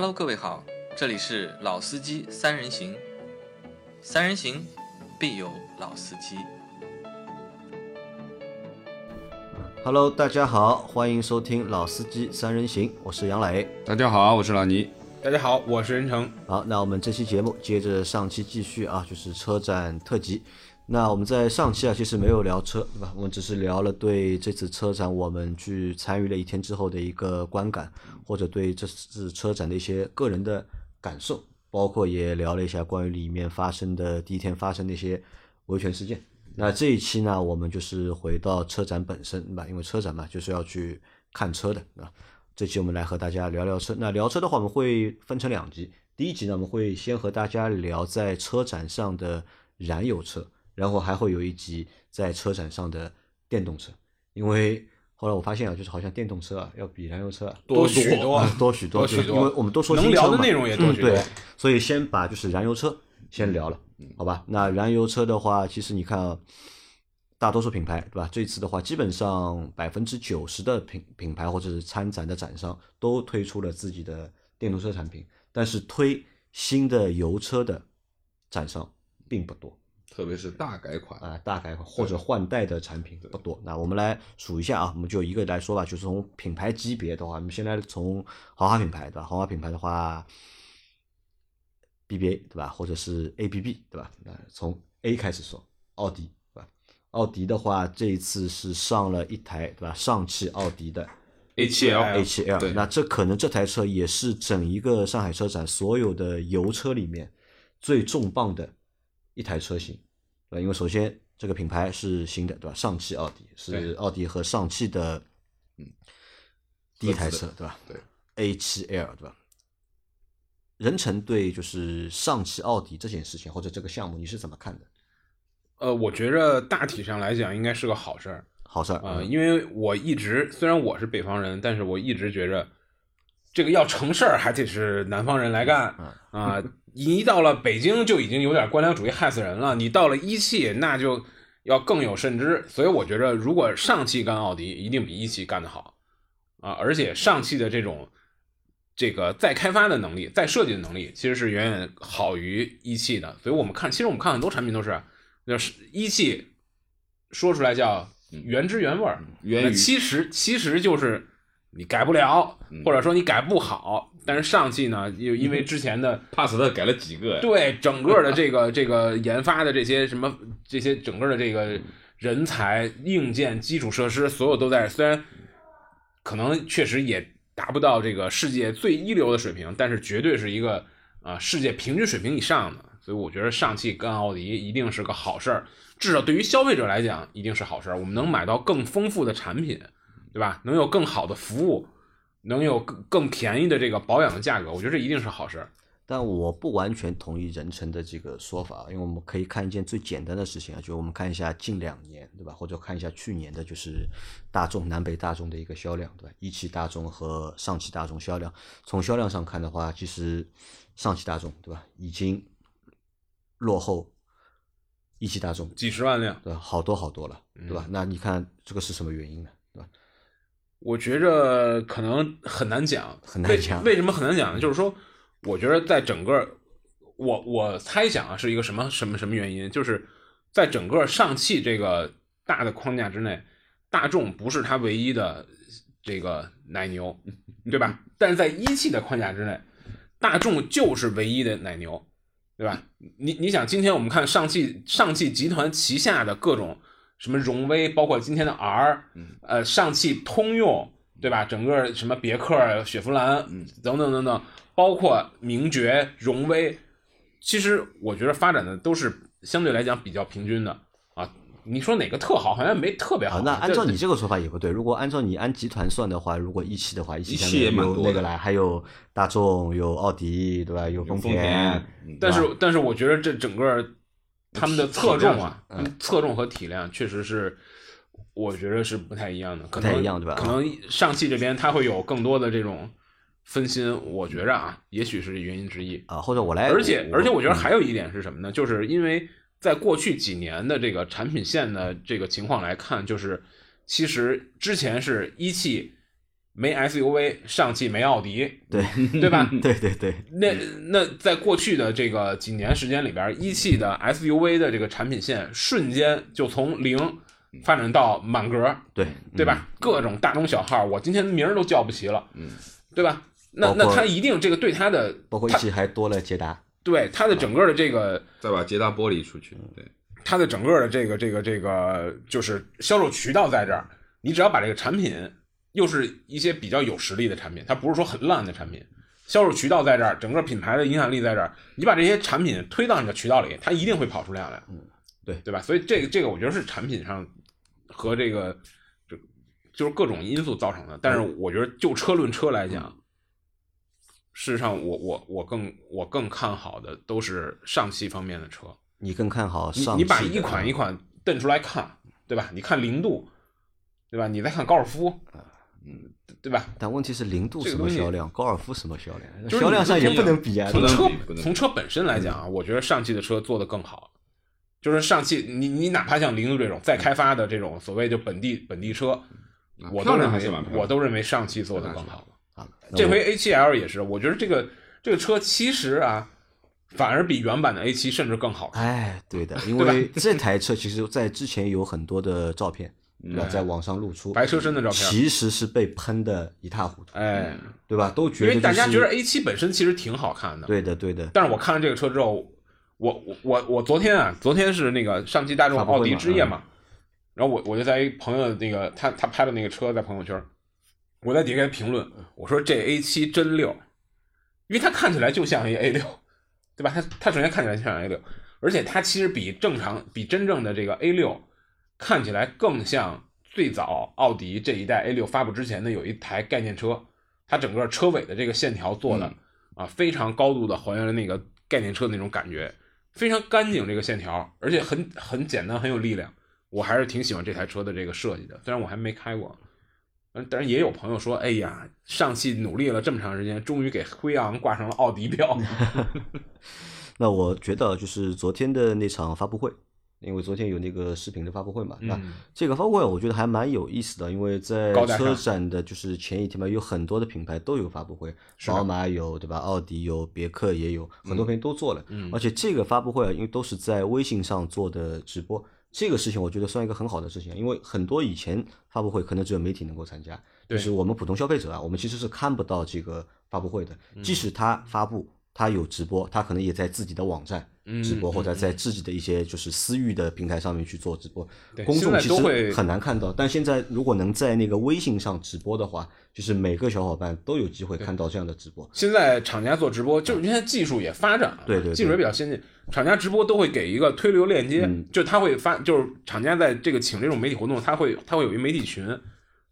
Hello，各位好，这里是老司机三人行，三人行必有老司机。Hello，大家好，欢迎收听《老司机三人行》，我是杨磊。大家好，我是老倪。大家好，我是任成。好，那我们这期节目接着上期继续啊，就是车展特辑。那我们在上期啊，其实没有聊车，对吧？我们只是聊了对这次车展我们去参与了一天之后的一个观感，或者对这次车展的一些个人的感受，包括也聊了一下关于里面发生的第一天发生的一些维权事件。那这一期呢，我们就是回到车展本身，对吧？因为车展嘛，就是要去看车的，啊？这期我们来和大家聊聊车。那聊车的话，我们会分成两集。第一集呢，我们会先和大家聊在车展上的燃油车，然后还会有一集在车展上的电动车。因为后来我发现啊，就是好像电动车啊要比燃油车啊多许多啊多许多，多许多因为我们都说能新车嘛聊的内容也多许多嗯对，所以先把就是燃油车先聊了，好吧？那燃油车的话，其实你看啊，大多数品牌对吧？这次的话，基本上百分之九十的品品牌或者是参展的展商都推出了自己的电动车产品，但是推新的油车的展商并不多。特别是大改款，啊，大改款或者换代的产品不多。那我们来数一下啊，我们就一个来说吧，就是从品牌级别的话，我们先来从豪华品牌对吧？豪华品牌的话，BBA 对吧？或者是 ABB 对吧？那从 A 开始说，奥迪对吧？奥迪的话，这一次是上了一台对吧？上汽奥迪的 A7L A7L，对那这可能这台车也是整一个上海车展所有的油车里面最重磅的一台车型，对吧？因为首先这个品牌是新的，对吧？上汽奥迪是奥迪和上汽的嗯第一台车对吧？对，A 七 L，对吧？任成对就是上汽奥迪这件事情或者这个项目你是怎么看的？呃，我觉着大体上来讲应该是个好事儿好事儿啊、嗯因为我一直虽然我是北方人，但是我一直觉着这个要成事儿还得是南方人来干嗯 啊、一到了北京就已经有点官僚主义害死人了，你到了一汽那就要更有甚之。所以我觉着，如果上汽干奥迪，一定比一汽干得好啊！而且上汽的这种这个再开发的能力、再设计的能力，其实是远远好于一汽的。所以我们看，其实我们看很多产品都是，就是一汽说出来叫原汁原味儿，那源于其实其实就是你改不了，嗯或者说你改不好。但是上汽呢，又因为之前的帕萨特改了几个？对整个的这个这个研发的这些什么这些整个的这个人才、硬件、基础设施，所有都在。虽然可能确实也达不到这个世界最一流的水平，但是绝对是一个啊、世界平均水平以上的。所以我觉得上汽跟奥迪一定是个好事儿，至少对于消费者来讲一定是好事儿。我们能买到更丰富的产品，对吧？能有更好的服务，能有更更便宜的这个保养的价格，我觉得这一定是好事儿。但我不完全同意任成的这个说法，因为我们可以看一件最简单的事情啊，就我们看一下近两年，对吧？或者看一下去年的，就是大众南北大众的一个销量，对吧？一汽大众和上汽大众销量，从销量上看的话，其实上汽大众，对吧，已经落后一汽大众，几十万辆。对吧？好多好多了，对吧？那你看这个是什么原因呢？对吧？我觉着可能很难讲，为很难讲为什么很难讲呢？就是说，我觉得在整个，我我猜想啊，是一个什么什么什么原因？就是在整个上汽这个大的框架之内，大众不是它唯一的这个奶牛，对吧？但是在一汽的框架之内，大众就是唯一的奶牛，对吧？你你想，今天我们看上汽上汽集团旗下的各种什么荣威，包括今天的 R，呃，上汽通用，对吧？整个什么别克、雪佛兰，等等等等，包括名爵、荣威，其实我觉得发展的都是相对来讲比较平均的啊。你说哪个特好，好像没特别好。啊，那按照你这个说法也不对。如果按照你按集团算的话，如果一汽的话，一汽下面也蛮多的有那个来，还有大众，有奥迪，对吧？有丰丰田嗯但是但是我觉得这整个他们的侧重啊，侧重和体量确实是，我觉得是不太一样的，可能不太一样对吧可能上汽这边它会有更多的这种分心，我觉着啊，也许是原因之一。啊，或者我来，而且而且我觉得嗯还有一点是什么呢？就是因为在过去几年的这个产品线的这个情况来看，就是其实之前是一汽没 SUV，上汽没奥迪，对 对吧？对对对，那那在过去的这个几年时间里边，一汽的 SUV 的这个产品线瞬间就从零发展到满格，对对吧？各种大中小号，我今天名儿都叫不齐了，嗯，对吧？那那它一定这个对它的包括一汽还多了捷达，对它的整个的这个再把捷达剥离出去，对，它的整个的这个这个这个就是销售渠道在这儿，你只要把这个产品又是一些比较有实力的产品，它不是说很烂的产品，销售渠道在这儿，整个品牌的影响力在这儿，你把这些产品推到你的渠道里，它一定会跑出量来，嗯对对吧？所以这个这个我觉得是产品上和这个就就是各种因素造成的，但是我觉得就车论车来讲。事实上我，我我更我更看好的都是上汽方面的车。你更看好你上你把一款一款瞪出来看，对吧？你看零度，对吧？你再看高尔夫，嗯，对吧？但问题是零度什么销量，高尔夫什么销量？就是销量上也不能比啊。从车从车本身来讲啊，我觉得上汽的车做的更好。就是上汽，你你哪怕像零度这种再开发的这种所谓就本地本地车，我都认为还是蛮漂亮我都认为上汽做的更好。啊，这回 A7L 也是，我觉得这个这个车其实啊，反而比原版的 A7 甚至更好看。哎，对的，因为这台车其实在之前有很多的照片，对吧？在网上露出，白车身的照片。其实是被喷的一塌糊涂，哎，对吧？都觉得就是为大家觉得 A7 本身其实挺好看的，对的，对的，但是我看了这个车之后，我我我我昨天啊，昨天是那个上汽大众奥迪之夜嘛，然后我我就在一朋友那个他他拍的那个车在朋友圈，我在底下评论，我说这 A 7真溜，因为它看起来就像一 A 六，对吧？它它首先看起来就像 A 六，而且它其实比正常比真正的这个 A 六看起来更像最早奥迪这一代 A 六发布之前的有一台概念车，它整个车尾的这个线条做的、啊非常高度的还原了那个概念车的那种感觉，非常干净这个线条，而且很很简单很有力量，我还是挺喜欢这台车的这个设计的，虽然我还没开过。嗯，但是也有朋友说，哎呀，上汽努力了这么长时间，终于给辉昂挂上了奥迪标。那我觉得就是昨天的那场发布会，因为昨天有那个视频的发布会嘛，那嗯这个发布会我觉得还蛮有意思的，因为在车展的就是前一天嘛，有很多的品牌都有发布会，宝马有对吧？奥迪有，别克也有，很多品牌都做了。嗯而且这个发布会啊，因为都是在微信上做的直播，这个事情我觉得算一个很好的事情，因为很多以前发布会可能只有媒体能够参加，就是我们普通消费者啊，我们其实是看不到这个发布会的。嗯即使它发布，他有直播，他可能也在自己的网站直播，嗯或者在自己的一些就是私域的平台上面去做直播公众其在都会实很难看到。但现在如果能在那个微信上直播的话，就是每个小伙伴都有机会看到这样的直播。现在厂家做直播，就是现在技术也发展了，对对对技术也比较先进。厂家直播都会给一个推流链接，嗯就他会发，就是厂家在这个请这种媒体活动，他会他会有一媒体群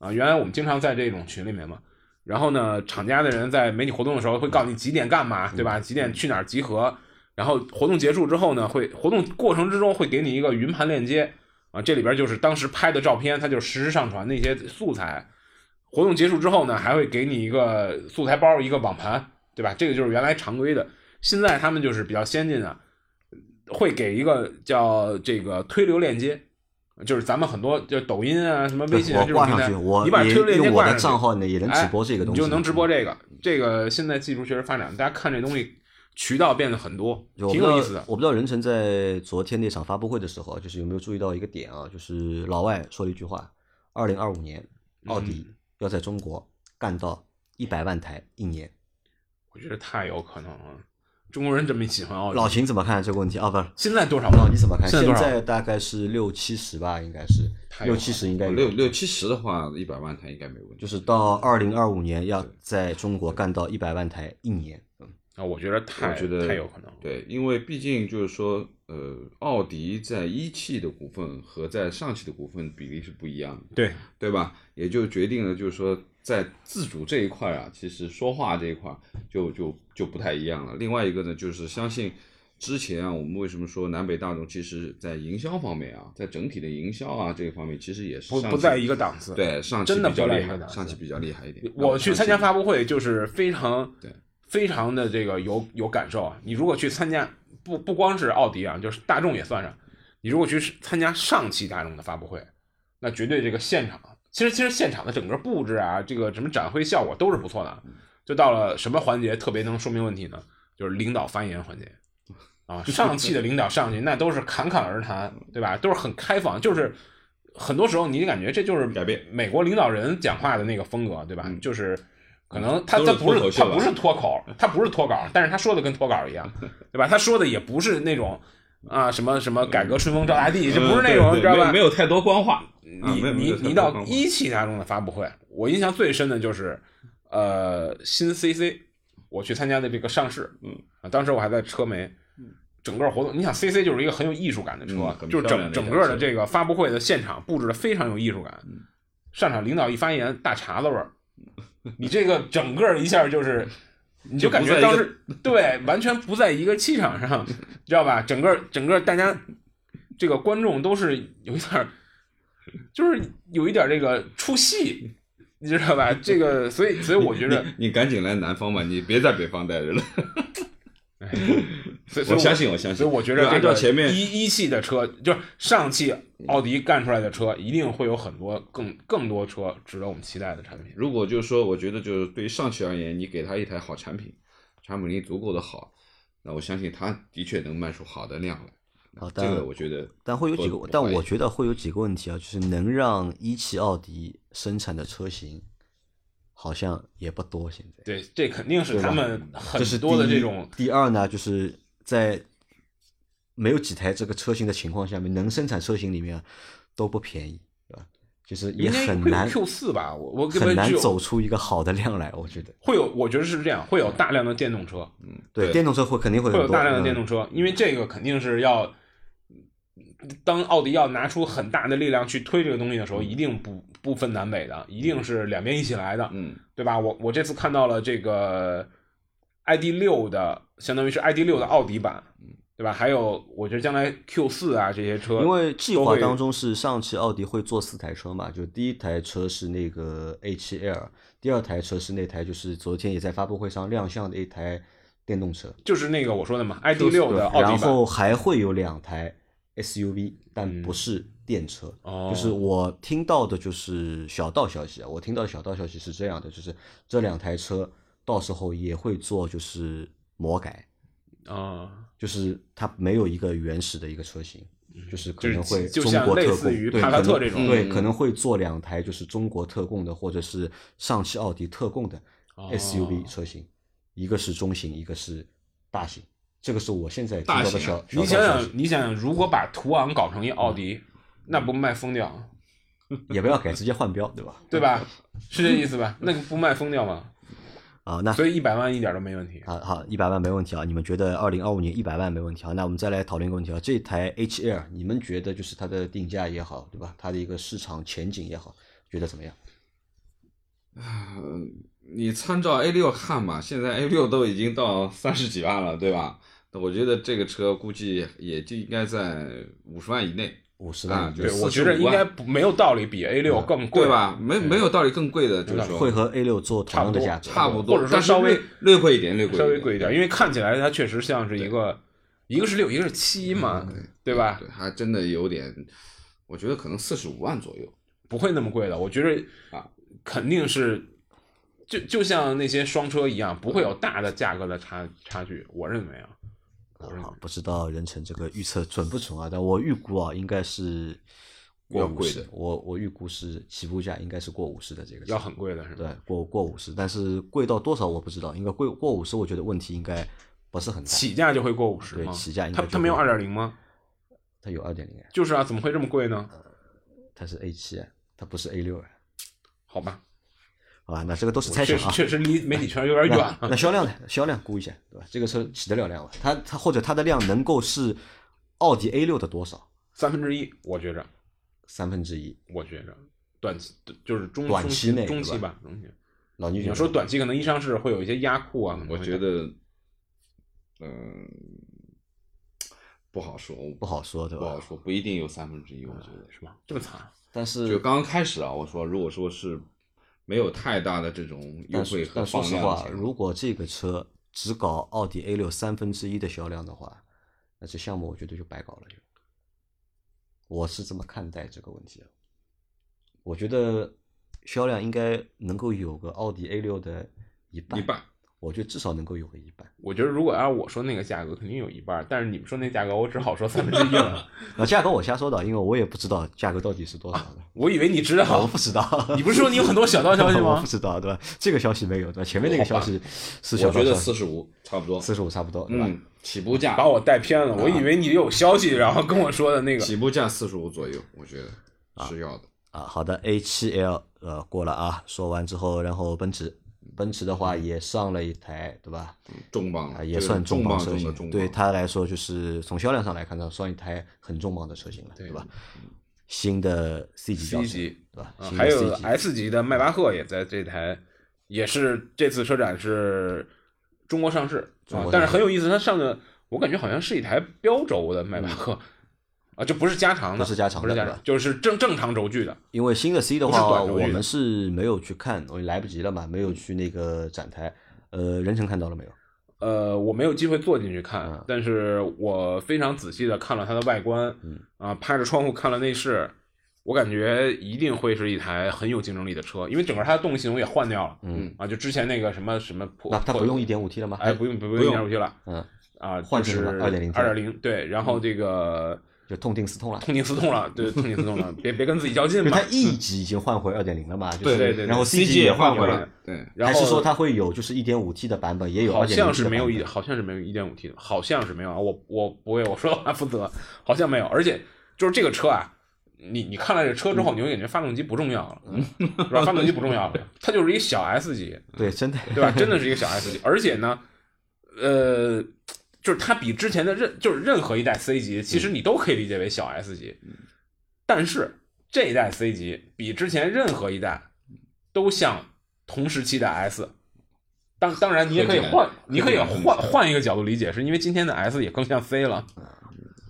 啊。原来我们经常在这种群里面嘛，然后呢，厂家的人在媒体活动的时候会告诉你几点干嘛，对吧？几点去哪儿集合，然后活动结束之后呢，会活动过程之中会给你一个云盘链接啊，这里边就是当时拍的照片，它就实时上传的一些素材。活动结束之后呢，还会给你一个素材包，一个网盘，对吧？这个就是原来常规的。现在他们就是比较先进的，会给一个叫这个推流链接，就是咱们很多就抖音啊、什么微信啊这种平台，挂上去，我你把也推流链接用我的挂上去，账号呢也能直播这个东西，哎你就能直播这个。这个现在技术确实发展，大家看这东西渠道变得很多，挺有意思的。我不知道任晨在昨天那场发布会的时候，就是有没有注意到一个点啊？就是老外说了一句话：，二零二五年奥迪嗯要在中国干到一百万台一年。我觉得太有可能了。中国人这么喜欢奥迪，老秦怎么看这个问题啊？不是，现在多少？老你怎么看？现现在大概是六七十吧，应该是六七十，应该有六六七十的话，一百万台应该没问题。就是到二零二五年要在中国干到一百万台一年。嗯，啊，我觉得太我觉得太有可能。对，因为毕竟就是说，呃，奥迪在一汽的股份和在上汽的股份比例是不一样的，对，对吧？也就决定了，就是说在自主这一块啊，其实说话这一块就就就不太一样了。另外一个呢，就是相信之前啊，我们为什么说南北大众其实在营销方面啊，在整体的营销啊这一方面，其实也是不不在一个档次。对上汽真的比较厉害不在一个档，次上汽比较厉害一点。我去参加发，布会就是非常对非常的这个有有感受啊。你如果去参加，不不光是奥迪啊，就是大众也算上。你如果去参加上汽大众的发布会，那绝对这个现场其实其实现场的整个布置啊，这个什么展会效果都是不错的。就到了什么环节特别能说明问题呢？就是领导发言环节啊，上汽的领导上去那都是侃侃而谈，对吧？都是很开放，就是很多时候你感觉这就是改变美国领导人讲话的那个风格，对吧？嗯就是可能他他不是他不是脱口，他不是脱稿，但是他说的跟脱稿一样，对吧？他说的也不是那种啊什么什么改革春风照大地，这不是那种，你知道吧？没有太多官话。啊你你你到一汽大众的发布会，我印象最深的就是，呃，新 CC，我去参加的这个上市，嗯啊，当时我还在车媒，整个活动，你想 CC 就是一个很有艺术感的车，嗯就是整整个的这个发布会的现场布置的非常有艺术感，嗯上场领导一发言，大碴子味儿，你这个整个一下就是。你就感觉当时对完全不在一个气场上，知道吧？整个整个大家这个观众都是有一点，就是有一点这个出戏，你知道吧？这个所以所以我觉得，你赶紧来南方吧，你别在北方待着了。哎所以我相信，我相信。所以我觉得就按照前面一一汽的车，就是上汽奥迪干出来的车，一定会有很多更更多车值得我们期待的产品。如果就是说，我觉得就是对于上汽而言，你给他一台好产品，产品力足够的好，那我相信他的确能卖出好的量来。这啊但个我觉得但会有几个但我觉得会有几个问题啊，就是能让一汽奥迪生产的车型，好像也不多。现在对，这肯定是他们很多的这种第二呢，就是在没有几台这个车型的情况下面，能生产车型里面都不便宜，对吧？就是也很难 Q 四吧，我我很难走出一个好的量来，我觉得。会有，我觉得是这样，会有大量的电动车，嗯，对电动车会肯定会会有大量的嗯电动车，因为这个肯定是要，当奥迪要拿出很大的力量去推这个东西的时候，一定不不分南北的，一定是两边一起来的，嗯，对吧？我我这次看到了这个 ID 六的，相当于是 ID 六的奥迪版，对吧？还有我觉得将来 Q 四啊这些车，因为计划当中是上汽奥迪会做四台车嘛，就第一台车是那个 a 七 l，第二台车是那台就是昨天也在发布会上亮相的一台电动车，就是那个我说的嘛，ID 六的奥迪版，然后还会有两台 SUV，但嗯。不是电车。哦。就是我听到的就是小道消息啊，我听到的小道消息是这样的，就是这两台车到时候也会做就是魔改，啊。就是它没有一个原始的一个车型，就是可能会就中国特供，对，于帕萨可能特这种。对，嗯。可能会做两台就是中国特供的，或者是上汽奥迪特供的哦。SUV 车型，一个是中型，一个是大型，这个是我现在听到的大型啊小小道你想想，你想想，如果把途昂搞成一奥迪，那不卖疯掉，也不要改，直接换标，对吧？对吧？是这意思吧？那个不卖疯掉吗？啊，那所以一百万一点都没问题。好好，一百万没问题啊！你们觉得二零二五年一百万没问题啊？那我们再来讨论一个问题啊，这台 H L 你们觉得就是它的定价也好，对吧？它的一个市场前景也好，觉得怎么样？啊你参照 A 六看吧，现在 A 六都已经到三十几万了，对吧？那我觉得这个车估计也就应该在五十万以内，五十啊万，对，就45我觉得应该不没有道理比 A 六更贵对？吧？没没有道理更贵的，就是说会和 A 六做同样的价格，差不多，或者说稍微略略贵一点，略贵稍微贵一点，因为看起来它确实像是一个，一个是六，一个是七嘛，对吧？对，还真的有点，我觉得可能四十五万左右。不会那么贵的。我觉得啊，肯定是，就就像那些双车一样，不会有大的价格的差差距。我认为啊，啊，不知道任成这个预测准不准啊？但我预估啊，应该是过五十。我我预估是起步价应该是过五十的这个，要很贵的是吧？对，过过五十，但是贵到多少我不知道，应该贵过五十，我觉得问题应该不是很大。起价就会过五十吗？对起价应该它它没有会二点零吗？它有二点零，就是啊，怎么会这么贵呢？它是 A 七，它不是 A 六，好吧，好吧？那这个都是猜想啊。确实确实离媒体圈有点远 那。销量呢？销量估一下，对吧？这个车起得了量吗？它它或者它的量能够是奥迪 A 六的多少？三分之一，我觉着，三分之一。我觉着，短期就是中短期内对中期吧，中期。老倪觉得你说短期可能一上市会有一些压库啊，我觉得，嗯、不好说，不好说，对吧？不好说，不一定有三分之一。我觉得是吧？这么惨，但是就刚刚开始啊，我说如果说是没有太大的这种优惠和说实话，如果这个车只搞奥迪 A 六三分之一的销量的话，那这项目我觉得就白搞了就。我是这么看待这个问题的。我觉得销量应该能够有个奥迪 A 六的一半，一半，我觉得至少能够有个一半。我觉得如果按我说那个价格，肯定有一半，但是你们说那价格，我只好说三分之一了。啊，价格我瞎说的，因为我也不知道价格到底是多少的，我以为你知道 我，不知道。你不是说你有很多小道消息 我吗不？知道，对吧？这个消息没有，对吧？前面那个消息是小我觉得四十五差不多，四十五差不多，对吧？嗯，起步价把我带偏了，我以为你有消息，然后跟我说的那个。起步价四十五左右，我觉得是要的。啊，好的，A 七 L 呃过了啊，说完之后，然后奔驰，奔驰的话也上了一台，对吧？啊，重磅了，也算重磅车型。对他来说，就是从销量上来看呢，算一台很重磅的车型了，对吧？新的 C 级轿车，级对吧？还有 S 级的迈巴赫也在这台，也是这次车展是中国上市但是很有意思，它上的我感觉好像是一台标轴的迈巴赫，啊，就不是加长的，不是加长的不是加长，就是正正常轴距的。因为新的 C 的话，我们是没有去看，我来不及了嘛，没有去那个展台。呃，任成看到了没有？呃，我没有机会坐进去看，嗯但是我非常仔细的看了它的外观，嗯。啊，拍着窗户看了内饰，我感觉一定会是一台很有竞争力的车，因为整个它的动力系统也换掉了，嗯，啊，就之前那个什么什么破，那它不用一点五 T 了吗？哎，不用不用一点五 T 了，嗯，啊，换成就是什么2.0 T 二点零，对，然后这个就痛定思痛了。痛定思痛了，对，痛定思痛了，别别跟自己较劲嘛它，E 级已经换回二点零了嘛，就是对对对然后 C 级级也换回来对，然后还是说它会有就是一点五 T 的版本，也有好像是没有一，好像是没有一点五 T 的，好像是没有啊，我我不为我说的话负责，好像没有，而且就是这个车啊，你你看了这车之后，你会感觉发动机不重要了，是吧？发动机不重要了，它就是一个小 S 级，对，真的对吧？真的是一个小 S 级，而且呢，呃，就是它比之前的任就是任何一代 C 级，其实你都可以理解为小 S 级，但是这一代 C 级比之前任何一代都像同时期的 S。当当然，你也可以换，你可以换换一个角度理解，是因为今天的 S 也更像 C 了，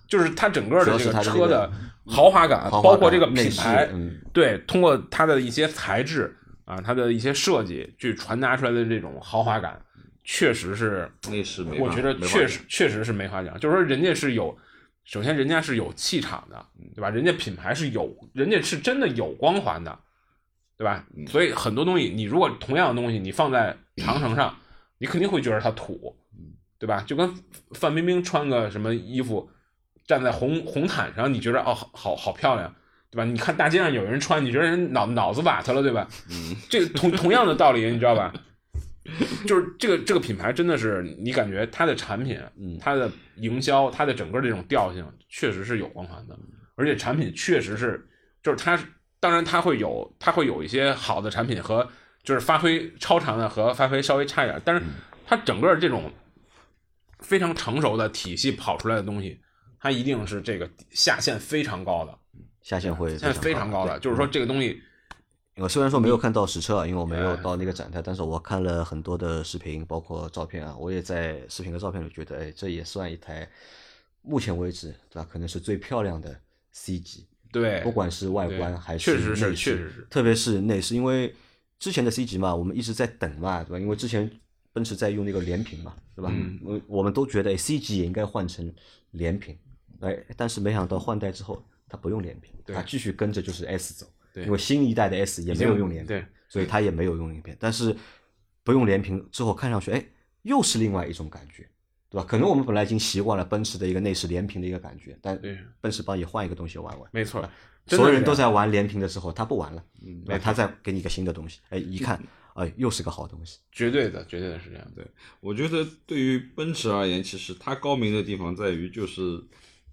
就是它整个的这个车的豪华感，包括这个品牌，嗯，对，通过它的一些材质啊，它的一些设计，去传达出来的这种豪华感，确实是，我觉得确实确实是没法讲。就是说，人家是有，首先人家是有气场的，对吧？人家品牌是有，人家是真的有光环的，对吧？嗯所以很多东西，你如果同样的东西你放在长城上，你肯定会觉得它土，对吧？就跟范冰冰穿个什么衣服，站在红红毯上，你觉得哦，好好好漂亮，对吧？你看大街上有人穿，你觉得人脑脑子瓦特了，对吧？嗯，这个同同样的道理，你知道吧？就是这个这个品牌真的是，你感觉它的产品、嗯。它的营销、它的整个这种调性，确实是有光环的，而且产品确实是，就是它，当然它会有它会有一些好的产品和就是发挥超常的和发挥稍微差一点，但是它整个这种非常成熟的体系跑出来的东西，它一定是这个下限非常高的，下限会下限非常高的，就是说这个东西。我虽然说没有看到实车啊，因为我没有哎。到那个展台，但是我看了很多的视频，包括照片啊，我也在视频和照片里觉得，哎，这也算一台目前为止对吧，可能是最漂亮的 C 级，对，不管是外观还确实是内饰确实是特别是内饰，因为之前的 C 级嘛，我们一直在等嘛，对吧？因为之前奔驰在用那个连屏嘛，对吧？嗯。我我们都觉得哎 C 级也应该换成连屏，哎，但是没想到换代之后，它不用连屏，对。它继续跟着就是 S 走，对因为新一代的 S 也没有用连屏，对，所以它也没有用连屏，但是不用连屏之后，看上去哎，又是另外一种感觉。对吧？可能我们本来已经习惯了奔驰的一个内饰连屏的一个感觉，但对奔驰帮你换一个东西玩玩，没错，所有人都在玩连屏的时候，他不玩了，他再给你一个新的东西，哎，一看，哎，又是个好东西，绝对的，绝对的是这样。对，我觉得对于奔驰而言，其实它高明的地方在于，就是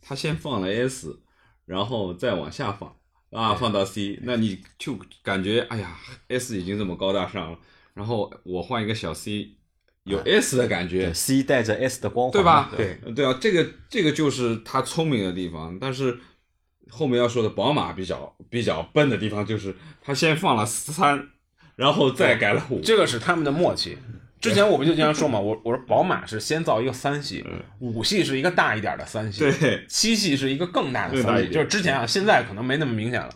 它先放了 S，然后再往下放啊，放到 C，那你就感觉哎呀，S 已经这么高大上了，然后我换一个小 C，有 S 的感觉对，，C 带着 S 的光环，对吧？对对啊，这个这个就是他聪明的地方，但是后面要说的宝马比较比较笨的地方，就是他先放了三，然后再改了五，这个是他们的默契。之前我不就经常说嘛，我我说宝马是先造一个三系，五系是一个大一点的三系，对七系是一个更大的三系。就是之前啊，现在可能没那么明显了。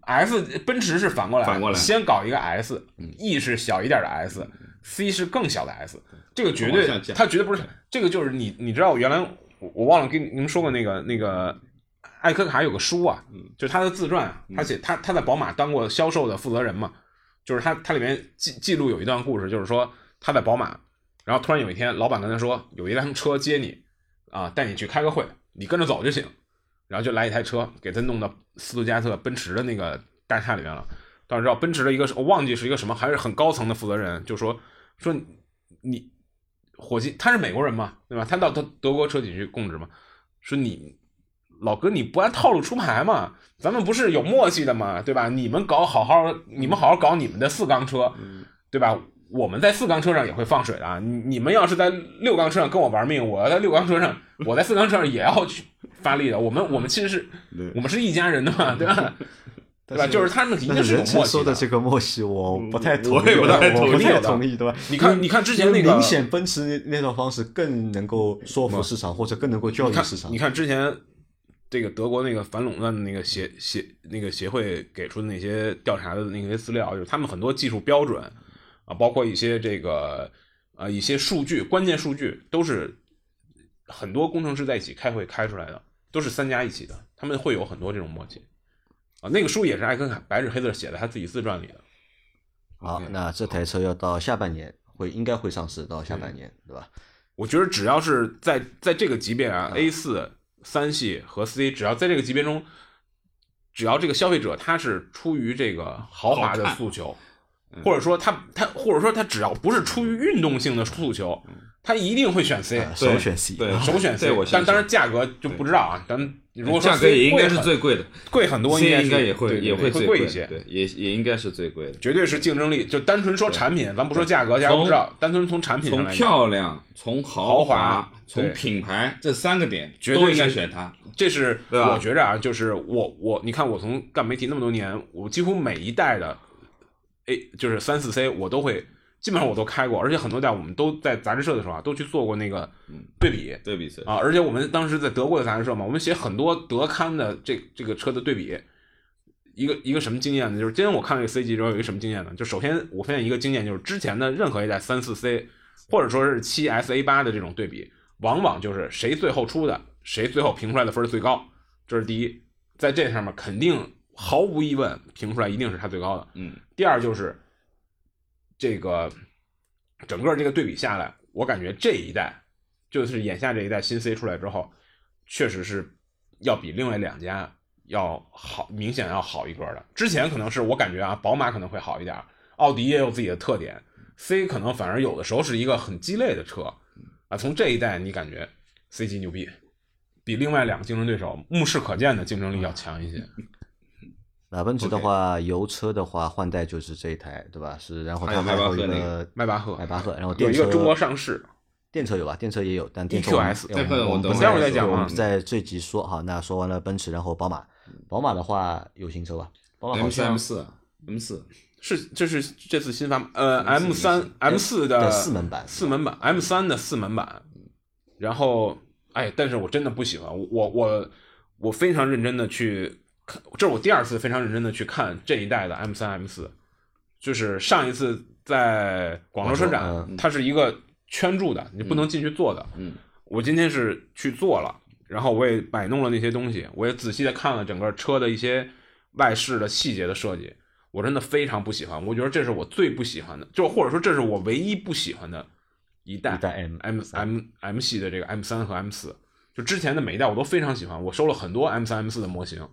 S 奔驰是反过来，反过来先搞一个 S，E 是小一点的 S，C 是更小的 S，这个绝对它绝对不是这个就是你你知道原来我我忘了跟你们说过那个那个艾科卡有个书啊，就是他的自传啊，他写他他在宝马当过销售的负责人嘛，就是他他里面记记录有一段故事，就是说他在宝马，然后突然有一天老板跟他说有一辆车接你啊，带你去开个会，你跟着走就行，然后就来一台车给他弄到斯图加特奔驰的那个大厦里面了。当时知道奔驰的一个我忘记是一个什么，还是很高层的负责人就说说你伙计他是美国人嘛，对吧？他到德德国车企去供职嘛，说你老哥你不按套路出牌嘛，咱们不是有默契的嘛，对吧？你们搞好好，你们好好搞你们的四缸车，对吧？我们在四缸车上也会放水的啊！你你们要是在六缸车上跟我玩命，我要在六缸车上，我在四缸车上也要去发力的。我们我们其实是，我们是一家人的嘛，对吧？对吧？就是他们一定是有默契说的这个默契，我不太同意，我也不太同意的太同意，对吧？你看，你看之前那个明显奔驰那那套方式更能够说服市场，或者更能够教育市场你。看之前这个德国那个反垄断的那个协协那个协会给出的那些调查的那些资料，就是他们很多技术标准啊，包括一些这个呃一些数据，关键数据都是很多工程师在一起开会开出来的，都是三家一起的，他们会有很多这种默契啊。那个书也是艾根海白纸黑字写的，他自己自传里的。好，那这台车要到下半年会应该会上市，到下半年，对吧？我觉得只要是在在这个级别啊，A 四、三系和 C，只要在这个级别中，只要这个消费者他是出于这个豪华的诉求，或者说他他或者说他只要不是出于运动性的诉求，他一定会选 C，啊首选 C，对首选 C 我。但当然价格就不知道啊，咱如果说价格 C 也应该是最贵的贵很多应该也会也会会贵一些。对，也也应该是最贵的。绝对是竞争力，就单纯说产品，咱不说价格，价格不知道，单纯从产品上从来讲，漂亮、从豪豪华从品牌这三个点绝对都应该选它。这是我觉着啊，就是我我你看我从干媒体那么多年，我几乎每一代的 A 就是三四 C 我都会基本上我都开过，而且很多代我们都在杂志社的时候啊都去做过那个对比对比色啊，而且我们当时在德国的杂志社嘛，我们写很多德刊的这这个车的对比。一个一个什么经验呢？就是今天我看这个 C 级之后有一个什么经验呢？就首先我发现一个经验，就是之前的任何一代三四 C 或者说是七 S A 八的这种对比，往往就是谁最后出的，谁最后评出来的分儿最高，这是第一，在这上面肯定毫无疑问评出来一定是它最高的。嗯，第二就是这个整个这个对比下来，我感觉这一代就是眼下这一代新 C 出来之后，确实是要比另外两家要好，明显要好一格的。之前可能是我感觉啊，宝马可能会好一点，奥迪也有自己的特点，C 可能反而有的时候是一个很鸡肋的车啊。从这一代你感觉 C 级牛逼，比另外两个竞争对手目视可见的竞争力要强一些。那奔驰的话，油车的话换代就是这一台，对吧？是，然后它还有一个迈巴赫迈巴赫，然后电车有一个中国上市，电车有吧？电车也有，但电车我们 EQS 我们这个我们不会儿再讲我们在这集说哈。那说完了奔驰，然后宝马，宝马的话有新车吧？宝马好像 M 四 M 四是这是这次新发呃 M 三 M 四的的四门版四门版 M 三的四门版，然后哎，但是我真的不喜欢我我我非常认真的去看，这是我第二次非常认真的去看这一代的 M 三 M 四，就是上一次在广州车展，嗯。它是一个圈住的，你不能进去坐的，嗯，我今天是去坐了，然后我也摆弄了那些东西，我也仔细的看了整个车的一些外饰的细节的设计，我真的非常不喜欢，我觉得这是我最不喜欢的，就或者说这是我唯一不喜欢的一代一代 M M M M 系的这个 M 三和 M 四，就之前的每一代我都非常喜欢，我收了很多 M 三 M 四的模型，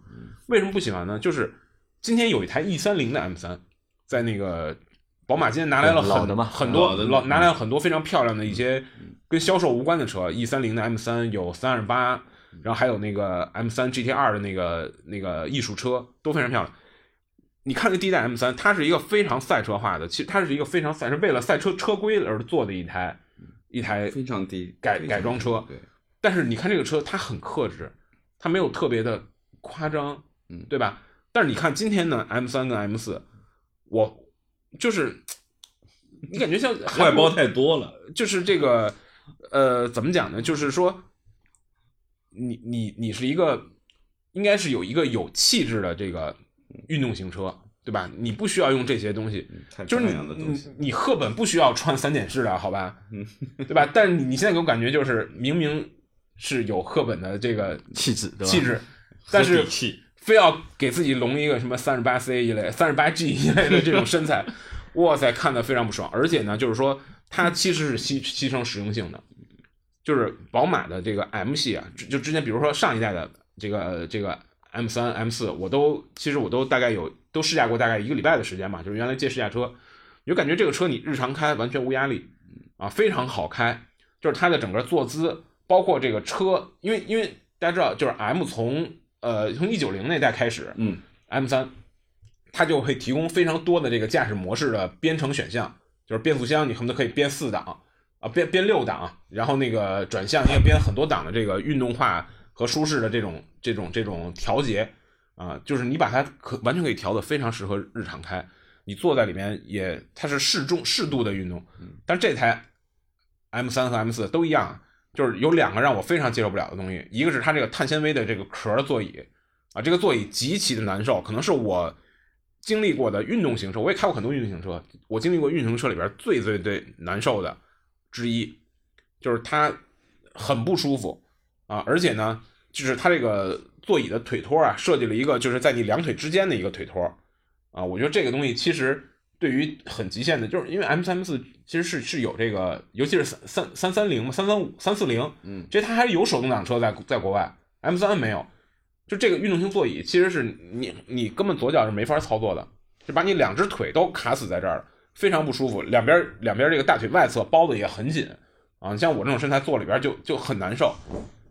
为什么不喜欢呢？就是今天有一台 E 三零的 M 三，在那个宝马今天拿来了很很多老老拿来了很多非常漂亮的一些跟销售无关的车，E 三零的 M 三有三二八，然后还有那个 M 三 GT 二的那个那个艺术车都非常漂亮。你看这第一代 M 三，它是一个非常赛车化的，其实它是一个非常赛，是为了赛车车规而做的一台一台非常低改改装车对，但是你看这个车，它很克制，它没有特别的夸张，嗯对吧？但是你看今天呢，M 三跟 M 四，我就是 你感觉像 外包太多了。就是这个呃，怎么讲呢？就是说，你你你是一个应该是有一个有气质的这个运动型车，对吧？你不需要用这些东西，就是你你西，你赫本不需要穿三点式的，好吧？对吧？但是你你现在给我感觉就是明明是有赫本的这个气质，对吧？气质，但是非要给自己隆一个什么三十八 C 一类、三十八 G 一类的这种身材，哇塞，看的非常不爽。而且呢，就是说它其实是牺牺牲实用性的，就是宝马的这个 M 系啊，就之前比如说上一代的这个这个 M 三、M 四，我都其实我都大概有都试驾过大概一个礼拜的时间吧，就是原来借试驾车，你就感觉这个车你日常开完全无压力啊，非常好开，就是它的整个坐姿，包括这个车，因为因为大家知道，就是 M 从呃从一九零那代开始，嗯，M 三，它就会提供非常多的这个驾驶模式的编程选项，就是变速箱你恨不得可以编四档啊，编编六档，然后那个转向你也编很多档的这个运动化和舒适的这种这种这种调节啊，就是你把它可完全可以调的非常适合日常开，你坐在里面也它是适中适度的运动，但这台 M 三和 M 四都一样，就是有两个让我非常接受不了的东西，一个是它这个碳纤维的这个壳的座椅啊，这个座椅极其的难受，可能是我经历过的运动型车，我也开过很多运动型车，我经历过运动型车里边最最最难受的之一，就是它很不舒服啊，而且呢，就是它这个座椅的腿托啊，设计了一个就是在你两腿之间的一个腿托啊，我觉得这个东西其实对于很极限的，就是因为 M 三 M 四其实是是有这个，尤其是三三三三零嘛，三三五三四零，嗯，这它还有手动挡车在在国外，M 三没有。就这个运动型座椅，其实是你你根本左脚是没法操作的，就把你两只腿都卡死在这儿了，非常不舒服。两边两边这个大腿外侧包的也很紧啊，你像我这种身材坐里边就就很难受。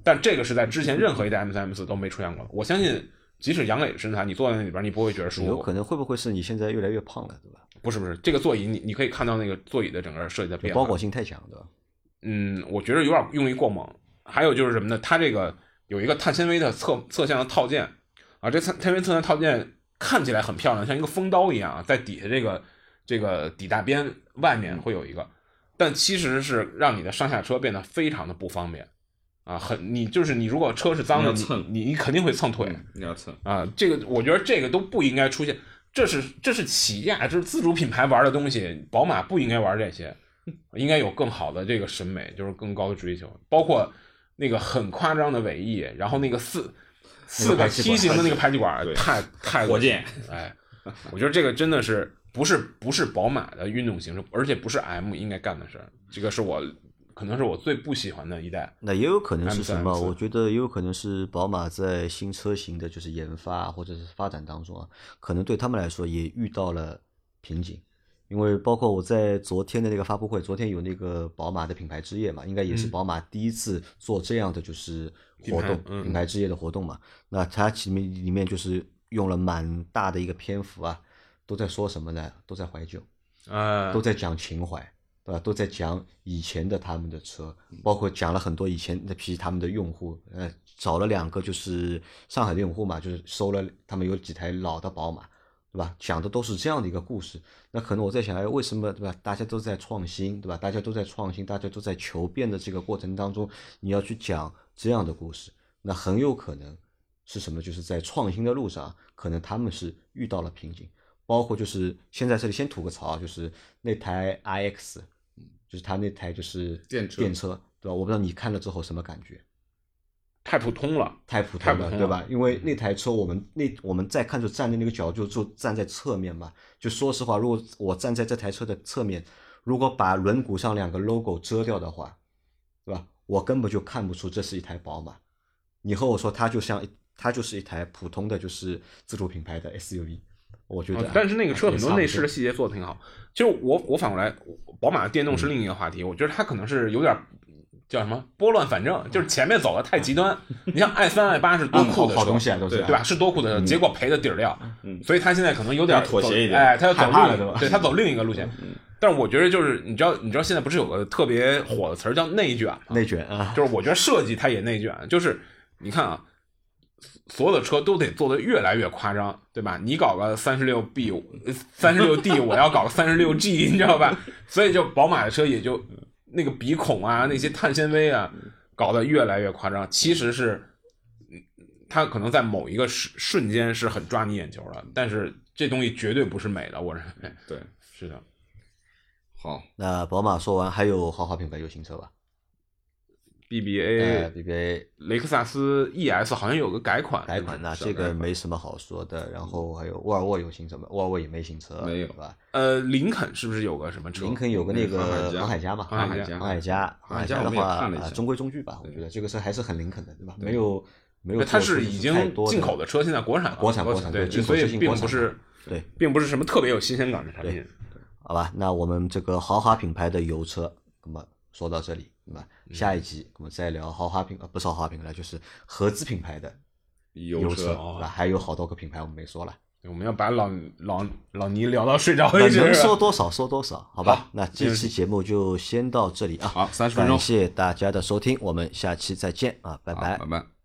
但这个是在之前任何一代 M 三 M 四都没出现过的。我相信，即使杨磊的身材，你坐在那里边，你不会觉得舒服。有可能会不会是你现在越来越胖了，对吧？不是不是，这个座椅你你可以看到那个座椅的整个设计的变化，包裹性太强，对吧？嗯，我觉得有点用力过猛。还有就是什么呢？它这个有一个碳纤维的侧侧向的套件啊，这碳碳纤维侧向套件看起来很漂亮，像一个风刀一样啊，在底下这个这个底大边外面会有一个，但其实是让你的上下车变得非常的不方便啊，很你就是你如果车是脏的，你你你你肯定会蹭腿你要蹭，啊，这个我觉得这个都不应该出现，这是这是起亚，这是自主品牌玩的东西，宝马不应该玩这些，应该有更好的这个审美，就是更高的追求，包括那个很夸张的尾翼，然后那个四四个梯形的那个排气管，太太火箭，哎，我觉得这个真的是不是不是宝马的运动型车，而且不是 M 应该干的事儿，这个是我可能是我最不喜欢的一代。那也有可能是什么？我觉得也有可能是宝马在新车型的就是研发或者是发展当中啊，可能对他们来说也遇到了瓶颈。因为包括我在昨天的那个发布会，昨天有那个宝马的品牌之夜嘛，应该也是嗯宝马第一次做这样的就是活动，品牌嗯品牌之夜的活动嘛。那它里面里面就是用了蛮大的一个篇幅啊，都在说什么呢？都在怀旧。呃，都在讲情怀，对吧？都在讲以前的他们的车，包括讲了很多以前那批他们的用户，呃，找了两个就是上海的用户嘛，就是收了他们有几台老的宝马，对吧？讲的都是这样的一个故事。那可能我在想，哎，为什么对吧？大家都在创新，对吧？大家都在创新，大家都在求变的这个过程当中，你要去讲这样的故事，那很有可能是什么？就是在创新的路上，可能他们是遇到了瓶颈。包括就是现在这里先吐个槽啊，就是那台 iX，就是他那台就是电车电车，对吧？我不知道你看了之后什么感觉，太普通了。太普通了，对吧？因为那台车我们那我们再看就站在那个角度，就站在侧面嘛。就说实话，如果我站在这台车的侧面，如果把轮毂上两个 logo 遮掉的话，对吧？我根本就看不出这是一台宝马。你和我说它就像它就是一台普通的就是自主品牌的 SUV，我觉得、啊但是那个车很多内饰的，细节做的挺好。其实我我反过来，宝马的电动是另一个话题。我觉得它可能是有点叫什么拨乱反正，就是前面走的太极端。你像 i 三 i 八是多酷的车，好东西啊，对吧？？是多酷的车，结果赔的底儿掉，嗯所以他现在可能有点妥协一点哎，他要走害怕了对吧另一个，对他走另一个路线。但是我觉得就是你知道，你知道现在不是有个特别火的词儿叫内卷吗？内卷啊，就是我觉得设计它也内卷，就是你看啊，所有的车都得做的越来越夸张，对吧？你搞个三十六 B、三十六 D，我要搞个三十六 G，你知道吧？所以就宝马的车也就那个鼻孔啊，那些碳纤维啊，搞得越来越夸张。其实是，嗯它可能在某一个瞬瞬间是很抓你眼球的，但是这东西绝对不是美的，我认为对，是的。好那宝马说完，还有豪华品牌有新车吧？BBA、呃，BBA 雷克萨斯 ES 好像有个改款，改款，那这个没什么好说的。然后还有沃尔沃有新车吗？沃尔沃也没新车，没有吧？呃，林肯是不是有个什么车？林肯有个那个航航海家嘛，航海家航海家，航海家的话中规中矩吧，我觉得这个车还是很林肯的，对吧？对没有没有它是已经进口的车，现在国产了国产国产对进口所以并不是对，并不是什么特别有新鲜感的产品。好吧，那我们这个豪华品牌的油车，那么说到这里，那么嗯下一集我们再聊豪华品，呃，不是豪华品牌，就是合资品牌的油油车，哦对吧？还有好多个品牌我们没说了，我们要把老老老倪聊到睡着那为止。能说多少说多少，好吧好？那这期节目就先到这里啊，好三十分钟感谢大家的收听，我们下期再见啊，拜拜拜。拜。